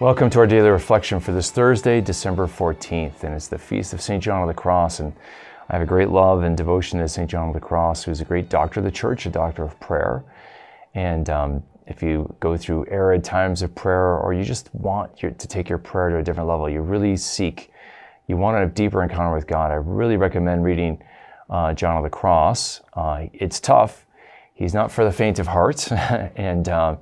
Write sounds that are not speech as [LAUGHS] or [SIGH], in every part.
Welcome to our daily reflection for this Thursday, December 14th, and it's the feast of St. John of the Cross. And I have a great love and devotion to St. John of the Cross, who's a great doctor of the church, a doctor of prayer. And um, if you go through arid times of prayer, or you just want your, to take your prayer to a different level, you really seek, you want a deeper encounter with God, I really recommend reading uh, John of the Cross. Uh, it's tough. He's not for the faint of heart, [LAUGHS] and uh,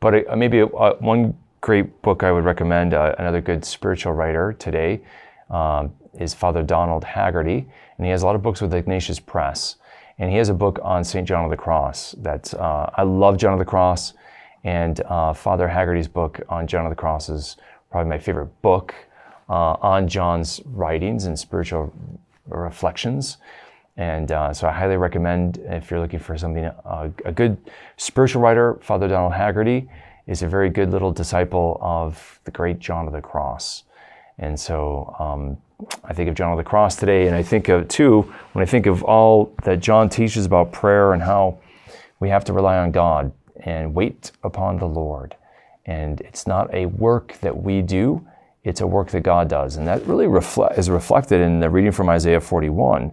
but uh, maybe uh, one great book I would recommend, uh, another good spiritual writer today, um, is Father Donald Haggerty. And he has a lot of books with Ignatius Press. And he has a book on St. John of the Cross. that uh, I love John of the Cross. And uh, Father Haggerty's book on John of the Cross is probably my favorite book uh, on John's writings and spiritual reflections. And uh, so I highly recommend if you're looking for something, uh, a good spiritual writer, Father Donald Haggerty is a very good little disciple of the great John of the Cross. And so um, I think of John of the Cross today, and I think of, too, when I think of all that John teaches about prayer and how we have to rely on God and wait upon the Lord. And it's not a work that we do, it's a work that God does. And that really is reflected in the reading from Isaiah 41,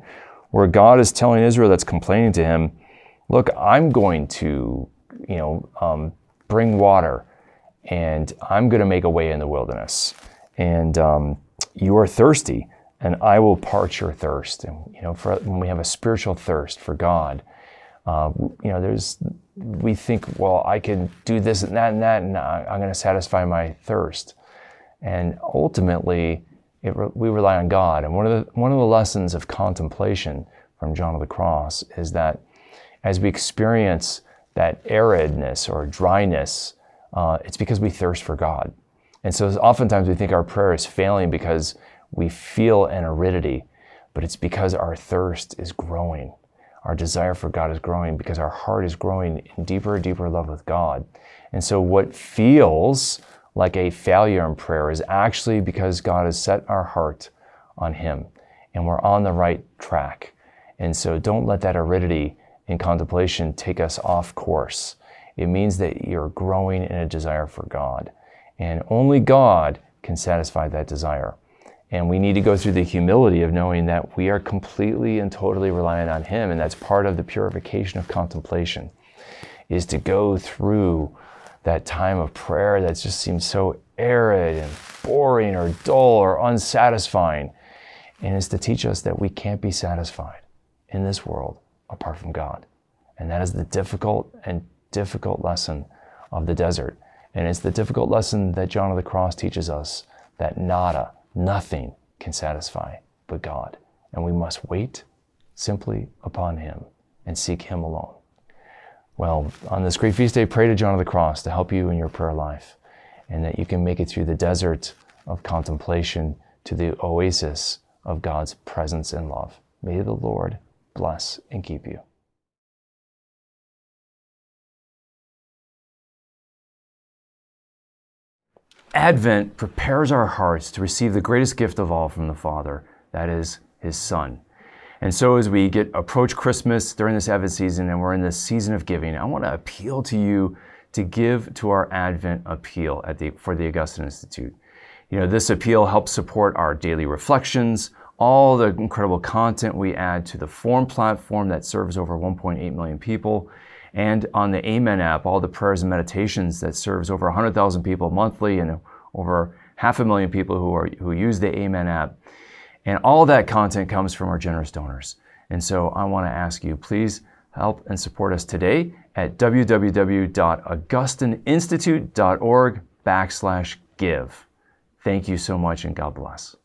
where God is telling Israel that's complaining to him, Look, I'm going to, you know, um, bring water, and I'm going to make a way in the wilderness. And um, you are thirsty, and I will parch your thirst. And you know, for, when we have a spiritual thirst for God, uh, you know, there's we think, well, I can do this and that and that, and I'm going to satisfy my thirst. And ultimately, re- we rely on God. And one of the one of the lessons of contemplation from John of the Cross is that as we experience that aridness or dryness, uh, it's because we thirst for God. And so oftentimes we think our prayer is failing because we feel an aridity, but it's because our thirst is growing. Our desire for God is growing because our heart is growing in deeper and deeper love with God. And so what feels like a failure in prayer is actually because God has set our heart on Him and we're on the right track. And so don't let that aridity in contemplation take us off course. It means that you're growing in a desire for God. And only God can satisfy that desire. And we need to go through the humility of knowing that we are completely and totally reliant on Him. And that's part of the purification of contemplation, is to go through that time of prayer that just seems so arid and boring or dull or unsatisfying. And is to teach us that we can't be satisfied in this world apart from God. And that is the difficult and difficult lesson of the desert. And it's the difficult lesson that John of the Cross teaches us that nada, nothing can satisfy but God. And we must wait simply upon Him and seek Him alone. Well, on this great feast day, pray to John of the Cross to help you in your prayer life and that you can make it through the desert of contemplation to the oasis of God's presence and love. May the Lord bless and keep you. Advent prepares our hearts to receive the greatest gift of all from the Father, that is, His Son. And so, as we get approach Christmas during this Advent season and we're in this season of giving, I want to appeal to you to give to our Advent appeal the, for the Augustine Institute. You know, this appeal helps support our daily reflections, all the incredible content we add to the Formed platform that serves over 1.8 million people, and on the Amen app, all the prayers and meditations that serves over 100,000 people monthly and over half a million people who, are, who use the Amen app. And all that content comes from our generous donors. And so I want to ask you, please help and support us today at www.augustineinstitute.org backslash give. Thank you so much and God bless.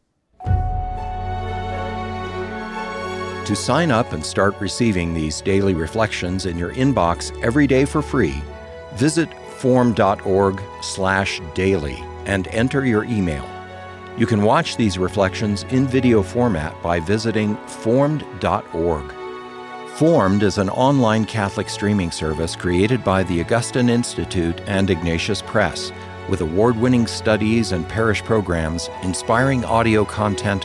To sign up and start receiving these daily reflections in your inbox every day for free, visit formed.org/daily and enter your email. You can watch these reflections in video format by visiting formed.org. Formed is an online Catholic streaming service created by the Augustine Institute and Ignatius Press, with award winning studies and parish programs, inspiring audio content,